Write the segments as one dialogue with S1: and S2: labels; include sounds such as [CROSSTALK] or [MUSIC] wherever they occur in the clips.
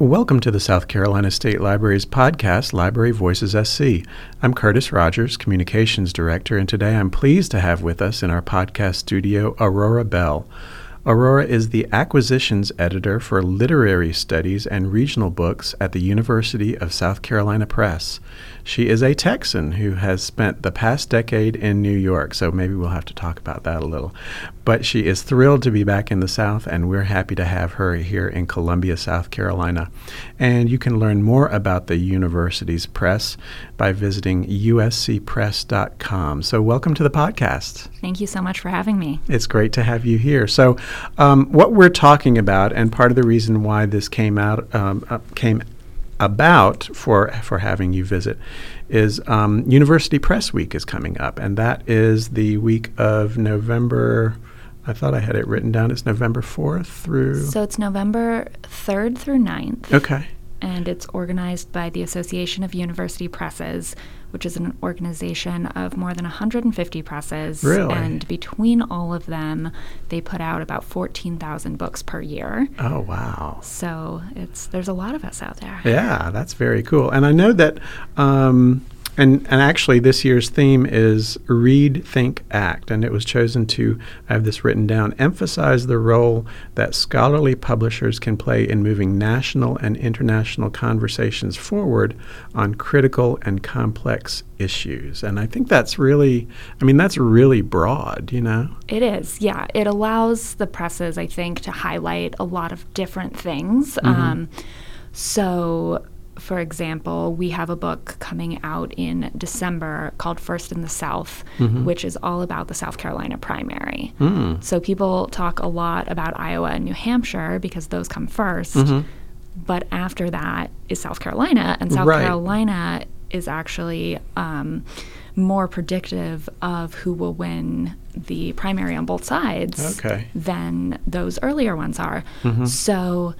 S1: Welcome to the South Carolina State Library's podcast, Library Voices SC. I'm Curtis Rogers, Communications Director, and today I'm pleased to have with us in our podcast studio Aurora Bell. Aurora is the acquisitions editor for literary studies and regional books at the University of South Carolina Press. She is a Texan who has spent the past decade in New York, so maybe we'll have to talk about that a little. But she is thrilled to be back in the South, and we're happy to have her here in Columbia, South Carolina. And you can learn more about the university's press by visiting uscpress.com. So, welcome to the podcast.
S2: Thank you so much for having me.
S1: It's great to have you here. So, um, what we're talking about, and part of the reason why this came out um, uh, came about for for having you visit is um, University Press Week is coming up, and that is the week of November. I thought I had it written down. It's November fourth through.
S2: So it's November third through 9th.
S1: Okay.
S2: And it's organized by the Association of University Presses, which is an organization of more than 150 presses.
S1: Really?
S2: And between all of them, they put out about 14,000 books per year.
S1: Oh wow.
S2: So it's there's a lot of us out there.
S1: Yeah, that's very cool. And I know that. Um, and, and actually, this year's theme is Read, Think, Act. And it was chosen to, I have this written down, emphasize the role that scholarly publishers can play in moving national and international conversations forward on critical and complex issues. And I think that's really, I mean, that's really broad, you know?
S2: It is, yeah. It allows the presses, I think, to highlight a lot of different things. Um, so, for example, we have a book coming out in December called First in the South, mm-hmm. which is all about the South Carolina primary. Mm. So people talk a lot about Iowa and New Hampshire because those come 1st mm-hmm. But after that is South Carolina, and South
S1: Right.
S2: Carolina is actually um, more predictive of who will win the primary on both sides
S1: Okay.
S2: than those earlier ones are. Mm-hmm. So,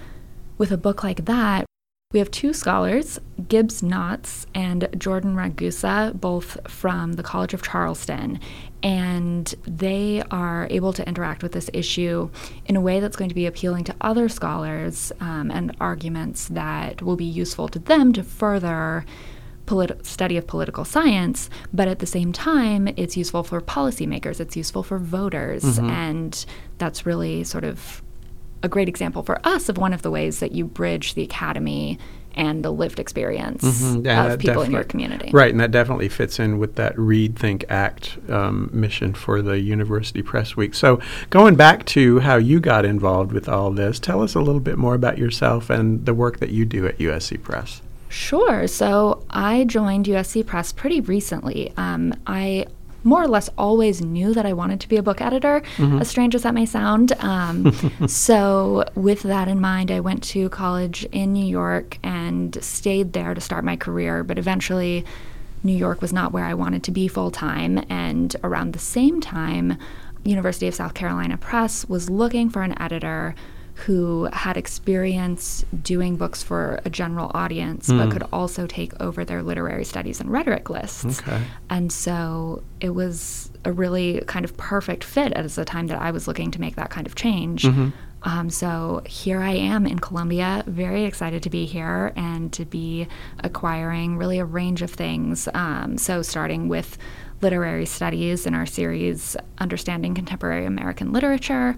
S2: with a book like that, we have two scholars, Gibbs Knotts and Jordan Ragusa, both from the College of Charleston, and they are able to interact with this issue in a way that's going to be appealing to other scholars um, and arguments that will be useful to them to further polit- study of political science, but at the same time, it's useful for policymakers, it's useful for voters, and that's really sort of a great example for us of one of the ways that you bridge the academy and the lived experience
S1: Mhm, yeah,
S2: of people in your community.
S1: Right, and that definitely fits in with that Read, Think, Act um, mission for the University Press Week. So, going back to how you got involved with all this, tell us a little bit more about yourself and the work that you do at USC Press.
S2: Sure. So I joined USC Press pretty recently. Um, I more or less always knew that I wanted to be a book editor, as strange as that may sound. Um, [LAUGHS] so, with that in mind, I went to college in New York and stayed there to start my career, but eventually, New York was not where I wanted to be full time. And around the same time, University of South Carolina Press was looking for an editor who had experience doing books for a general audience, but could also take over their literary studies and rhetoric lists.
S1: Okay.
S2: And so it was a really kind of perfect fit at the time that I was looking to make that kind of change. Um, so here I am in Columbia, very excited to be here and to be acquiring really a range of things. Um, so starting with literary studies in our series, Understanding Contemporary American Literature.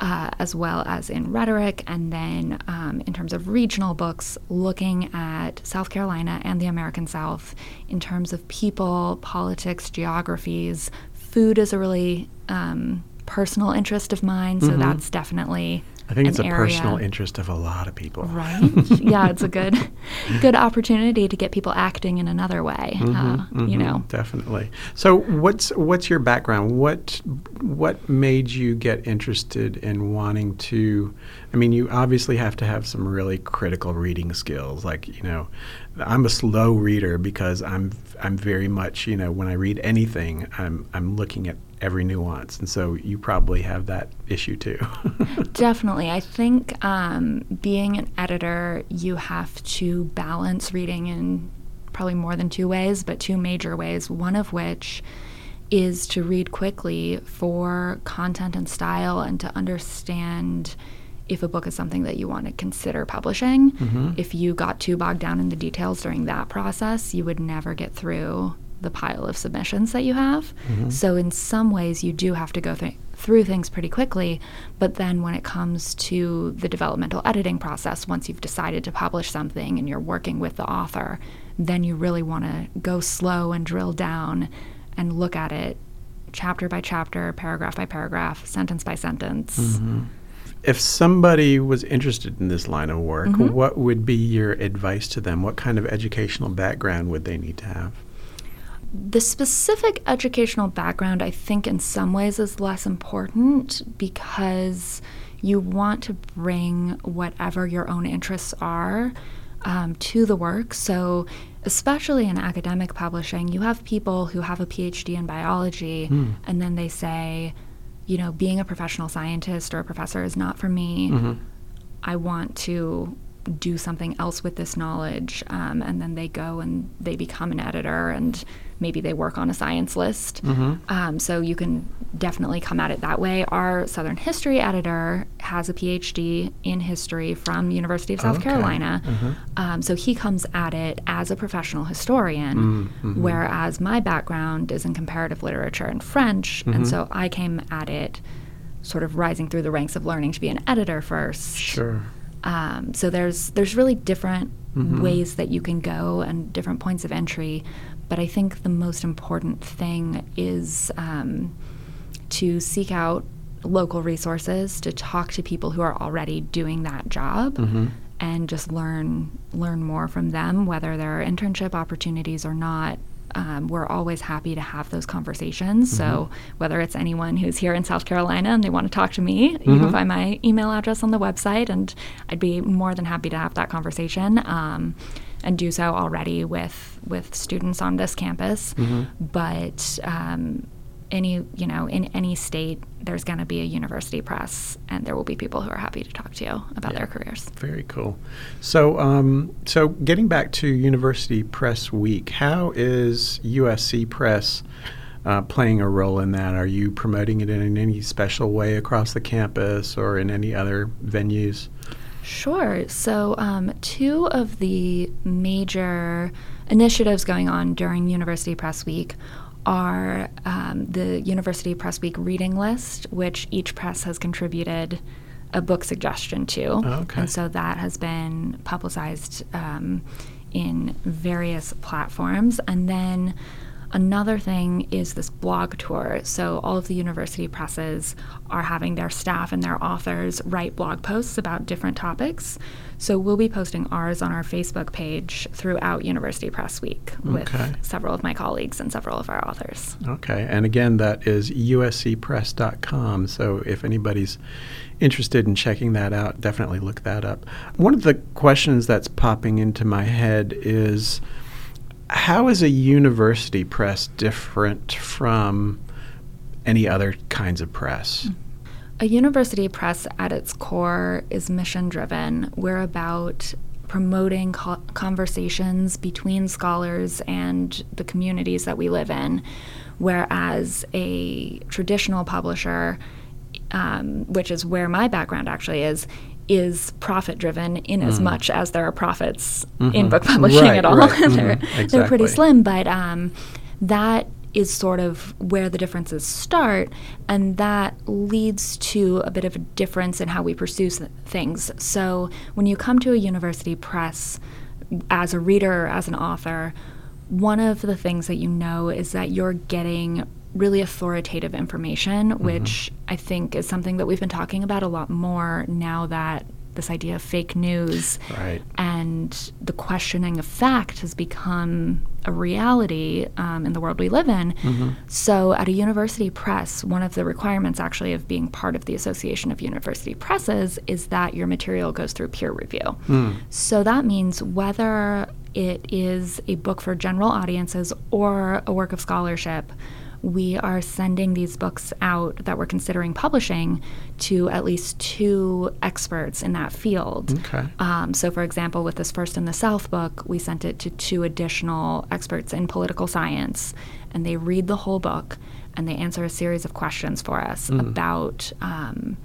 S2: Uh, as well as in rhetoric, and then um, in terms of regional books, looking at South Carolina and the American South in terms of people, politics, geographies. Food is a really um, personal interest of mine, so that's definitely
S1: I think it's a personal interest of a lot of people.
S2: Right? [LAUGHS] yeah, it's a good, good opportunity to get people acting in another way. uh, You know,
S1: Definitely. So, what's what's your background? What what made you get interested in wanting to? I mean, you obviously have to have some really critical reading skills. Like, you know, I'm a slow reader because I'm I'm very much, you know, when I read anything, I'm I'm looking at every nuance, and so you probably have that issue too. [LAUGHS]
S2: Definitely. I think um, being an editor, you have to balance reading in probably more than two ways, but two major ways. One of which is to read quickly for content and style and to understand if a book is something that you want to consider publishing, mm-hmm. if you got too bogged down in the details during that process, you would never get through the pile of submissions that you have. Mm-hmm. So, in some ways, you do have to go th- through things pretty quickly. But then, when it comes to the developmental editing process, once you've decided to publish something and you're working with the author, then you really want to go slow and drill down and look at it chapter by chapter, paragraph by paragraph, sentence by sentence.
S1: Mm-hmm. If somebody was interested in this line of work, mm-hmm. what would be your advice to them? What kind of educational background would they need to have?
S2: The specific educational background, I think, in some ways is less important because you want to bring whatever your own interests are um, to the work. So, especially in academic publishing, you have people who have a PhD in biology mm. and then they say, you know, being a professional scientist or a professor is not for me. Mm-hmm. I want to do something else with this knowledge. Um, and then they go and they become an editor and maybe they work on a science list. Mm-hmm. Um, so you can definitely come at it that way. Our Southern History editor has a PhD in history from University of South okay. Carolina. Mm-hmm. Um, so he comes at it as a professional historian, mm-hmm. whereas my background is in comparative literature and French. And mm-hmm. so I came at it sort of rising through the ranks of learning to be an editor first.
S1: Sure.
S2: Um, so there's there's really different mm-hmm. ways that you can go and different points of entry, but I think the most important thing is um, to seek out local resources, to talk to people who are already doing that job. Mm-hmm. And just learn learn more from them, whether there are internship opportunities or not um, we're always happy to have those conversations. Mm-hmm. So whether it's anyone who's here in South Carolina and they want to talk to me, mm-hmm. you can find my email address on the website, and I'd be more than happy to have that conversation. Um, and do so already with with students on this campus, mm-hmm. but um, any you know in any state there's going to be a university press and there will be people who are happy to talk to you about yeah, their careers.
S1: Very cool. So um, so getting back to university press week how is usc press uh, playing a role in that? Are you promoting it in any special way across the campus or in any other venues?
S2: Sure. So, um, two of the major initiatives going on during University Press Week are um, the University Press Week reading list, which each press has contributed a book suggestion to.
S1: okay.
S2: And so that has been publicized um, in various platforms. And then Another thing is this blog tour. So, all of the university presses are having their staff and their authors write blog posts about different topics. So, we'll be posting ours on our Facebook page throughout University Press Week with okay. several of my colleagues and several of our authors.
S1: Okay. And again, that is uscpress.com. So, if anybody's interested in checking that out, definitely look that up. One of the questions that's popping into my head is, how is a university press different from any other kinds of press?
S2: A university press at its core is mission driven. We're about promoting co- conversations between scholars and the communities that we live in, whereas a traditional publisher, um, which is where my background actually is, is profit driven in as mm. much as there are profits mm-hmm. in book publishing
S1: right,
S2: at all.
S1: Right. [LAUGHS]
S2: they're,
S1: mm-hmm. exactly.
S2: they're pretty slim, but um, that is sort of where the differences start, and that leads to a bit of a difference in how we pursue things. So when you come to a university press as a reader as an author, one of the things that you know is that you're getting really authoritative information, mm-hmm. which I think is something that we've been talking about a lot more now that this idea of fake news
S1: right.
S2: and the questioning of fact has become a reality um, in the world we live in. Mm-hmm. So, at a university press, one of the requirements actually of being part of the Association of University Presses is that your material goes through peer review. Mm. So, that means whether it is a book for general audiences or a work of scholarship we are sending these books out that we're considering publishing to at least two experts in that field.
S1: Okay.
S2: Um, so, for example, with this First in the South book, we sent it to two additional experts in political science, and they read the whole book and they answer a series of questions for us mm. about. Um,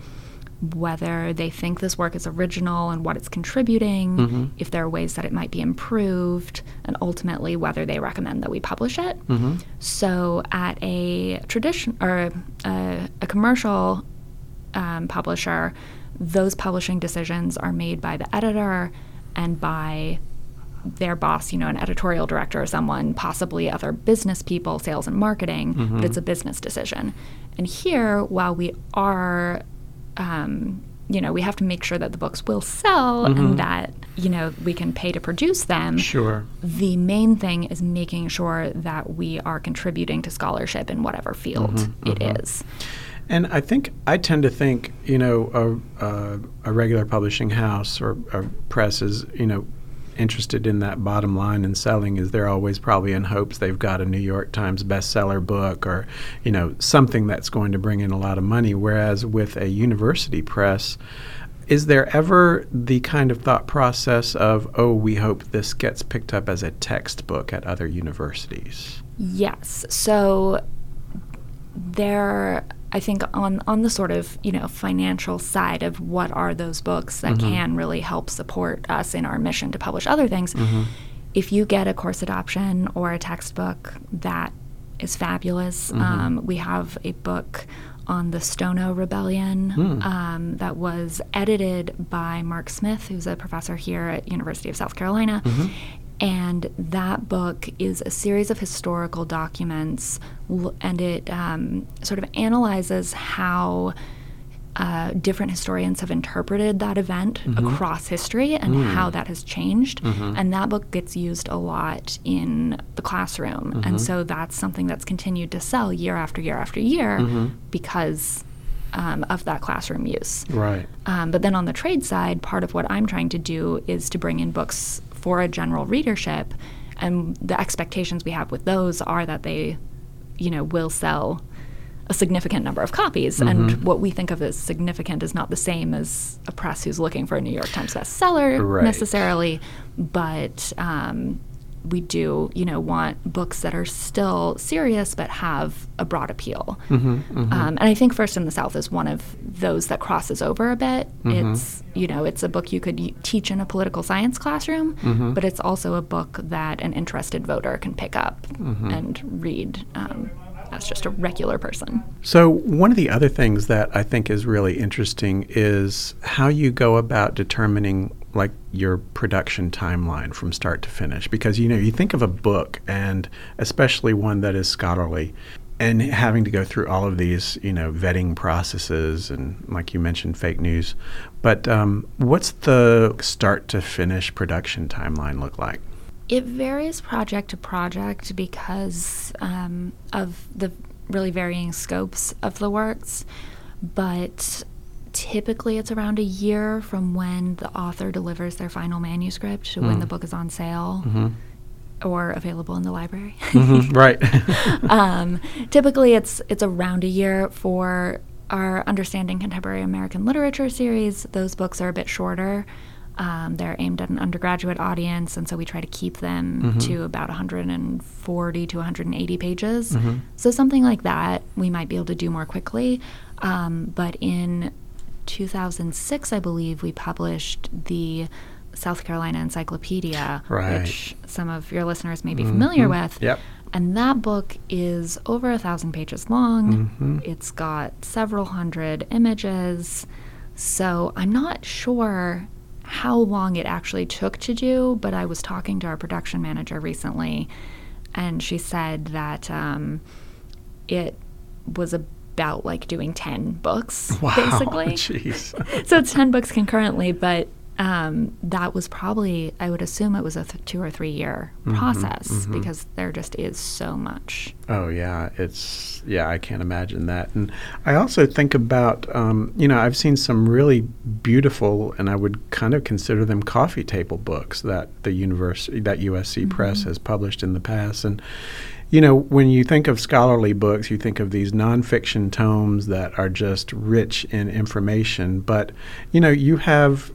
S2: whether they think this work is original and what it's contributing,
S1: Mm-hmm.
S2: if there are ways that it might be improved, and ultimately whether they recommend that we publish it.
S1: Mm-hmm.
S2: So, at a tradition or a, a commercial um, publisher, those publishing decisions are made by the editor and by their boss, you know, an editorial director or someone, possibly other business people, sales and marketing, but it's a business decision. And here, while we are, um, you know, we have to make sure that the books will sell and mm-hmm. that, you know, we can pay to produce them.
S1: Sure.
S2: The main thing is making sure that we are contributing to scholarship in whatever field mm-hmm, it mm-hmm. is.
S1: And I think I tend to think, you know, a, a, a regular publishing house or a press is, you know, interested in that bottom line and selling is they're always probably in hopes they've got a New York Times bestseller book or, you know, something that's going to bring in a lot of money. Whereas with a university press, is there ever the kind of thought process of, oh, we hope this gets picked up as a textbook at other universities?
S2: Yes. So there I think on on the sort of, you know, financial side of what are those books that mm-hmm. can really help support us in our mission to publish other things. Mm-hmm. If you get a course adoption or a textbook that is fabulous. Mm-hmm. Um, we have a book on the Stono Rebellion hmm. um, that was edited by Mark Smith, who's a professor here at University of South Carolina. And that book is a series of historical documents, and it um, sort of analyzes how uh, different historians have interpreted that event across history and how that has changed. And that book gets used a lot in the classroom. And so that's something that's continued to sell year after year after year because um, of that classroom use.
S1: Right.
S2: Um, but then on the trade side, part of what I'm trying to do is to bring in books for a general readership, and the expectations we have with those are that they, you know, will sell a significant number of copies. And what we think of as significant is not the same as a press who's looking for a New York Times bestseller
S1: Right.
S2: necessarily, but um, we do, you know, want books that are still serious but have a broad appeal. Mm-hmm, mm-hmm. Um, and I think First in the South is one of those that crosses over a bit. Mm-hmm. It's, you know, it's a book you could y- teach in a political science classroom, but it's also a book that an interested voter can pick up and read um, as just a regular person.
S1: So, one of the other things that I think is really interesting is how you go about determining like your production timeline from start to finish. Because you know you think of a book and especially one that is scholarly and having to go through all of these you know vetting processes and like you mentioned fake news. But um, what's the start to finish production timeline look like
S2: It varies project to project because um, of the really varying scopes of the works, but typically it's around a year from when the author delivers their final manuscript to when the book is on sale or available in the library. [LAUGHS]
S1: right [LAUGHS] [LAUGHS]
S2: um, typically, it's it's around a year for our Understanding Contemporary American Literature series. Those books are a bit shorter. Um, they're aimed at an undergraduate audience, and so we try to keep them to about 140 to 180 pages. So something like that, we might be able to do more quickly. Um, but in 2006, I believe, we published the South Carolina Encyclopedia,
S1: Right.
S2: which some of your listeners may be familiar with.
S1: Yep.
S2: And that book is over a thousand pages long. It's got several hundred images. So I'm not sure how long it actually took to do, but I was talking to our production manager recently, and she said that um, it was about like doing 10 books,
S1: wow
S2: basically.
S1: jeez. [LAUGHS]
S2: So it's 10 books concurrently but um, that was probably i would assume it was a th- two or three year process because there just is so much
S1: Oh yeah, it's yeah. I can't imagine that. And I also think about um, you know I've seen some really beautiful, and I would kind of consider them coffee table books that the university that USC Press has published in the past. And you know when you think of scholarly books, you think of these nonfiction tomes that are just rich in information. But you know you have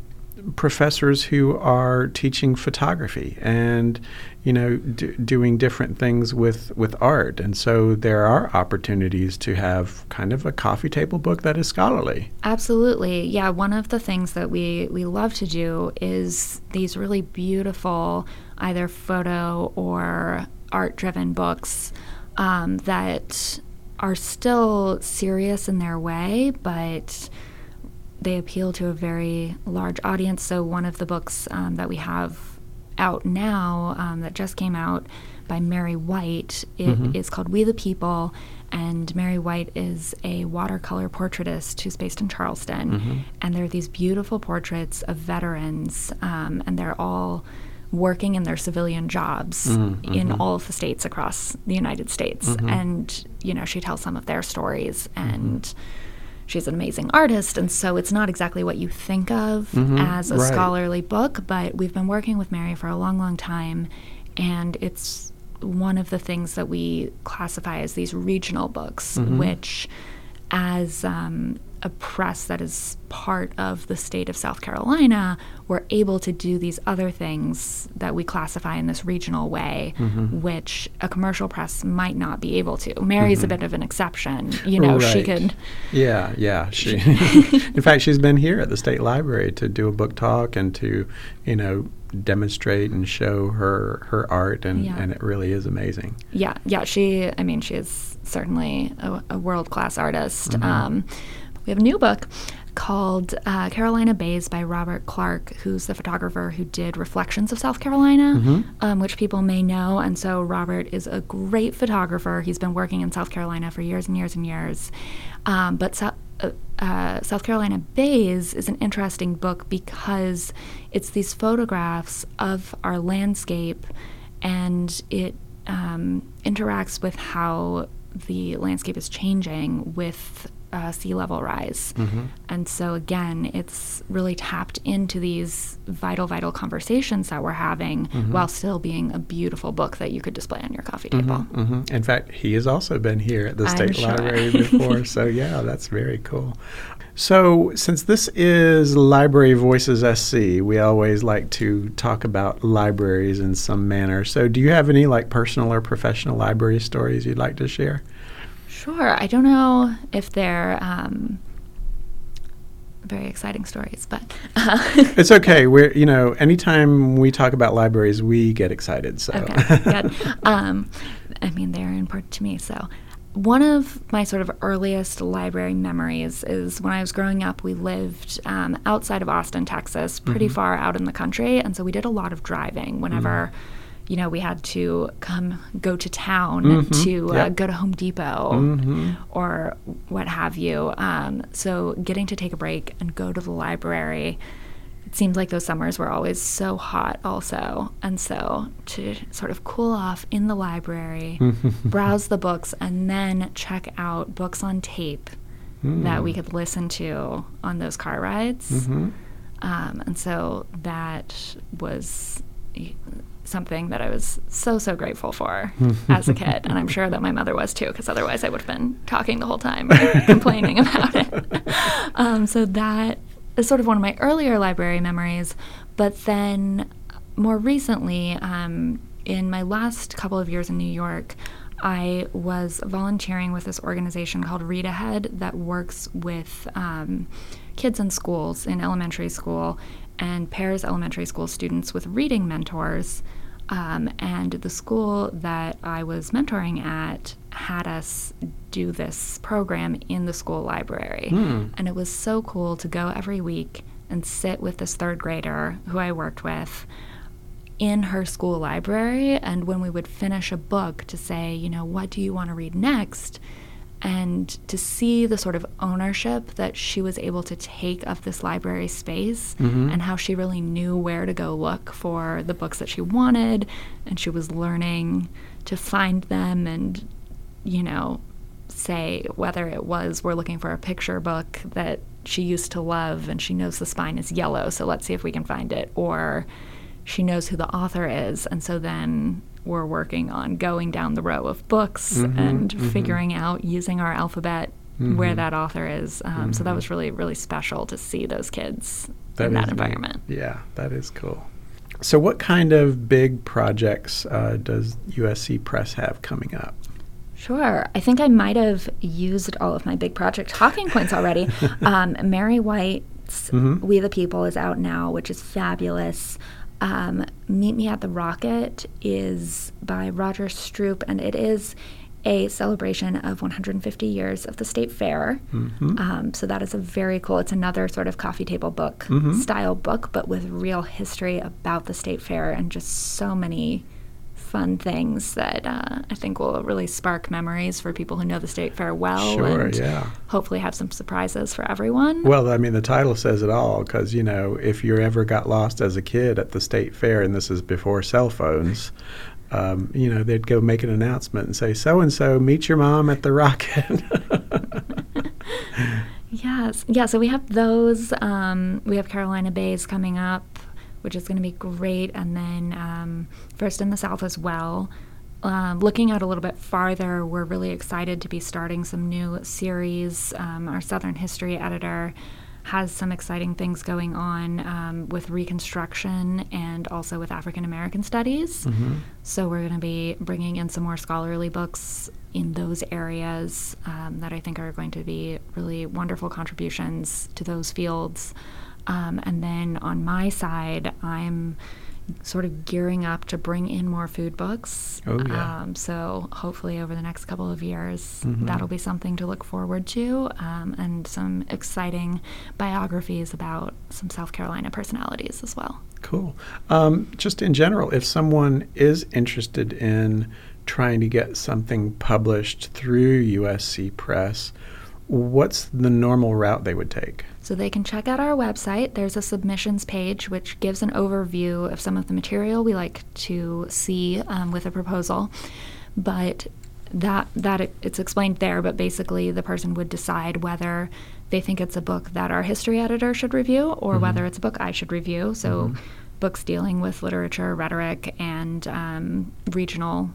S1: professors who are teaching photography and you know doing different things with with art. And so there are opportunities to have kind of a coffee table book that is scholarly.
S2: Absolutely. Yeah one of the things that we we love to do is these really beautiful either photo or art driven books um, that are still serious in their way but they appeal to a very large audience. So one of the books um, that we have out now um, that just came out by Mary Whyte it mm-hmm. is called We the People, and Mary Whyte is a watercolor portraitist who's based in Charleston, mm-hmm. and there are these beautiful portraits of veterans, um, and they're all working in their civilian jobs mm-hmm. in all of the states across the United States, mm-hmm. and you know she tells some of their stories and mm-hmm she's an amazing artist, and so it's not exactly what you think of mm-hmm, as a right. scholarly book, but we've been working with Mary for a long, long time, and it's one of the things that we classify as these regional books, mm-hmm. which, as um, a press that is part of the state of South Carolina, we're able to do these other things that we classify in this regional way, mm-hmm. which a commercial press might not be able to. Mary's mm-hmm. a bit of an exception. You know, right. she could.
S1: Yeah, yeah. She, [LAUGHS] [LAUGHS] in fact, she's been here at the state library to do a book talk and to, you know, demonstrate and show her her art, and yeah. and it really is amazing.
S2: Yeah, yeah. She, I mean, she is certainly a, a world class artist. Mm-hmm. Um, we have a new book called uh, Carolina Bays by Robert Clark, who's the photographer who did Reflections of South Carolina, mm-hmm. um, which people may know. And so Robert is a great photographer. He's been working in South Carolina for years and years and years. Um, but so, uh, uh, South Carolina Bays is an interesting book because it's these photographs of our landscape and it um, interacts with how the landscape is changing with uh, sea level rise. Mm-hmm. And so, again, it's really tapped into these vital, vital conversations that we're having mm-hmm. while still being a beautiful book that you could display on your coffee mm-hmm, table.
S1: Mm-hmm. In fact, he has also been here at the State sure. Library [LAUGHS] before. so, yeah, that's very cool. So, since this is Library Voices SC, we always like to talk about libraries in some manner. So, do you have any like personal or professional library stories you'd like to share?
S2: Sure. I don't know if they're um, very exciting stories, but
S1: uh, it's okay. We're you know, anytime we talk about libraries, we get excited. So okay.
S2: Um, I mean, they're important to me. So one of my sort of earliest library memories is when I was growing up. We lived um, outside of Austin, Texas, pretty mm-hmm. far out in the country, and so we did a lot of driving whenever. Mm you know, we had to come go to town mm-hmm. to uh, yep. uh, go to Home Depot mm-hmm. or what have you. Um, so getting to take a break and go to the library. It seemed like those summers were always so hot, also. And so to sort of cool off in the library, [LAUGHS] browse the books, and then check out books on tape mm. that we could listen to on those car rides. Mm-hmm. Um, and so that was something that I was so, so grateful for [LAUGHS] as a kid. And I'm sure that my mother was too, because otherwise I would have been talking the whole time, or [LAUGHS] complaining about it. [LAUGHS] Um, so that is sort of one of my earlier library memories. But then more recently, um, in my last couple of years in New York, I was volunteering with this organization called Read Ahead that works with um, kids in schools, in elementary school, and pairs elementary school students with reading mentors. Um, and the school that I was mentoring at had us do this program in the school library. Mm. And it was so cool to go every week and sit with this third grader who I worked with in her school library. And when we would finish a book, to say, you know, what do you want to read next? And to see the sort of ownership that she was able to take of this library space mm-hmm. and how she really knew where to go look for the books that she wanted and she was learning to find them and you know say whether it was we're looking for a picture book that she used to love and she knows the spine is yellow so let's see if we can find it or she knows who the author is and so then we're working on going down the row of books mm-hmm, and mm-hmm. figuring out using our alphabet mm-hmm. where that author is. Um, so that mm-hmm. was really, really special to see those kids in that
S1: is neat.
S2: environment.
S1: Yeah, that is cool. So, what kind of big projects uh, does USC Press have coming up?
S2: Sure. I think I might have used all of my big project talking points already. [LAUGHS] um, Mary Whyte's
S1: Mhm.
S2: We the People is out now, which is fabulous. Um, Meet Me at the Rocket is by Roger Stroup, and it is a celebration of 150 years of the State Fair.
S1: Mhm.
S2: Um, so that is a very cool. It's another sort of coffee table book
S1: Mhm.
S2: style book, but with real history about the State Fair and just so many fun things that uh, I think will really spark memories for people who know the State Fair well.
S1: Sure,
S2: and
S1: yeah.
S2: Hopefully, have some surprises for everyone.
S1: Well, I mean, the title says it all because, you know, if you ever got lost as a kid at the state fair, and this is before cell phones, um, you know, they'd go make an announcement and say, so and so, meet your mom at the rocket. [LAUGHS]
S2: Yes. Yeah, so we have those. Um, we have Carolina Bays coming up, which is going to be great. And then um, First in the South as well. Um, looking out a little bit farther, we're really excited to be starting some new series. Um, our Southern History editor has some exciting things going on um, with Reconstruction and also with African American Studies.
S1: Mhm.
S2: So we're going to be bringing in some more scholarly books in those areas um, that I think are going to be really wonderful contributions to those fields. Um, and then on my side, I'm sort of gearing up to bring in more food books.
S1: Oh, yeah.
S2: Um, so hopefully over the next couple of years,
S1: Mhm.
S2: that'll be something to look forward to, um, and some exciting biographies about some South Carolina personalities as well.
S1: Cool. Um, just in general, if someone is interested in trying to get something published through USC Press, what's the normal route they would take?
S2: So they can check out our website. There's a submissions page which gives an overview of some of the material we like to see um, with a proposal. But that that it, it's explained there. But basically, the person would decide whether they think it's a book that our history editor should review or whether it's a book I should review. So books dealing with literature, rhetoric, and um, regional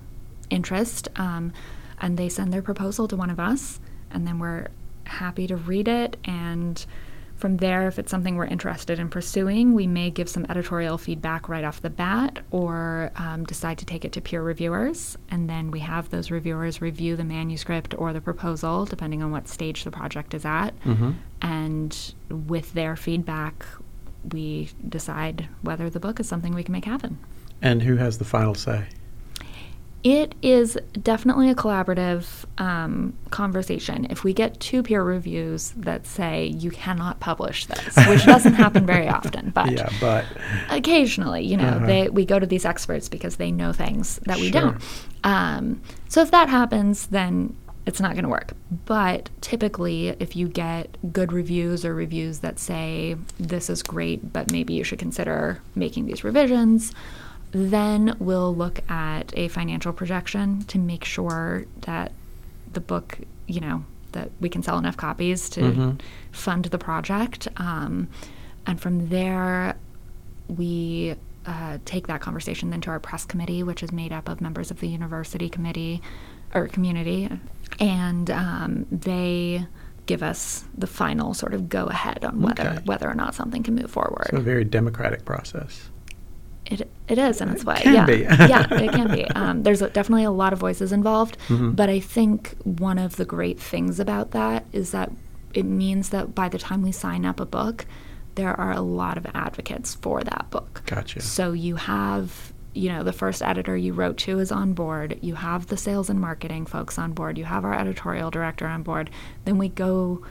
S2: interest. Um, and they send their proposal to one of us, and then we're happy to read it. And from there, if it's something we're interested in pursuing, we may give some editorial feedback right off the bat or um, decide to take it to peer reviewers. And then we have those reviewers review the manuscript or the proposal, depending on what stage the project is at.
S1: Mm-hmm.
S2: And with their feedback, we decide whether the book is something we can make happen.
S1: And who has the final say?
S2: It is definitely a collaborative um, conversation. If we get two peer reviews that say you cannot publish this, [LAUGHS] which doesn't happen very often, but
S1: yeah, but
S2: occasionally, you know,
S1: Uh-huh.
S2: they we go to these experts because they know things that we
S1: Sure.
S2: don't. Um, so if that happens, then it's not going to work. But typically, if you get good reviews or reviews that say this is great, but maybe you should consider making these revisions, then we'll look at a financial projection to make sure that the book, you know, that we can sell enough copies to
S1: Mhm.
S2: fund the project. Um, and from there, we uh, take that conversation then to our press committee, which is made up of members of the university committee or community, and um, they give us the final sort of go ahead on whether
S1: Okay.
S2: whether or not something can move forward.
S1: it's a very democratic process.
S2: It it is in its way.
S1: can
S2: yeah,
S1: be. [LAUGHS]
S2: yeah, it can be. [LAUGHS] Um, there's a, definitely a lot of voices involved,
S1: Mhm.
S2: but I think one of the great things about that is that it means that by the time we sign up a book, there are a lot of advocates for that book.
S1: Gotcha.
S2: So you have, you know, the first editor you wrote to is on board. You have the sales and marketing folks on board. You have our editorial director on board. Then we go,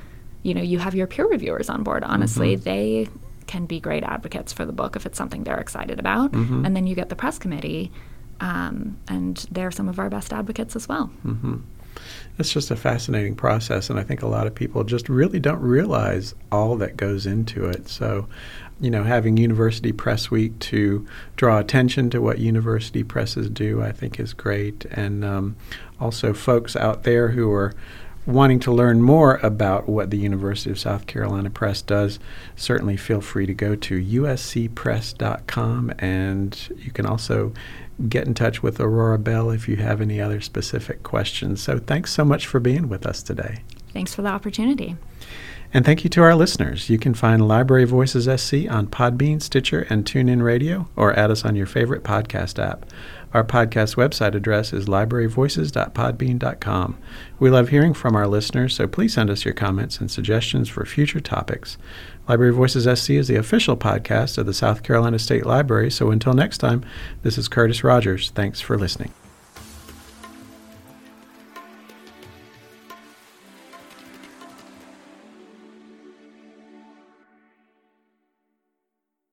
S2: you know, you have your peer reviewers on board. Honestly,
S1: Mhm.
S2: they can be great advocates for the book if it's something they're excited about.
S1: Mhm.
S2: And then you get the press committee, um, and they're some of our best advocates as well.
S1: hmm It's just a fascinating process, and I think a lot of people just really don't realize all that goes into it. So, you know, having University Press Week to draw attention to what university presses do, I think is great. And um, also, folks out there who are wanting to learn more about what the University of South Carolina Press does, certainly feel free to go to uscpress.com and you can also get in touch with Aurora Bell if you have any other specific questions. So thanks so much for being with us today.
S2: Thanks for the opportunity.
S1: And thank you to our listeners. You can find Library Voices SC on Podbean, Stitcher, and TuneIn Radio, or add us on your favorite podcast app. Our podcast website address is libraryvoices.podbean.com. We love hearing from our listeners, so please send us your comments and suggestions for future topics. Library Voices SC is the official podcast of the South Carolina State Library, so until next time, this is Curtis Rogers. Thanks for listening.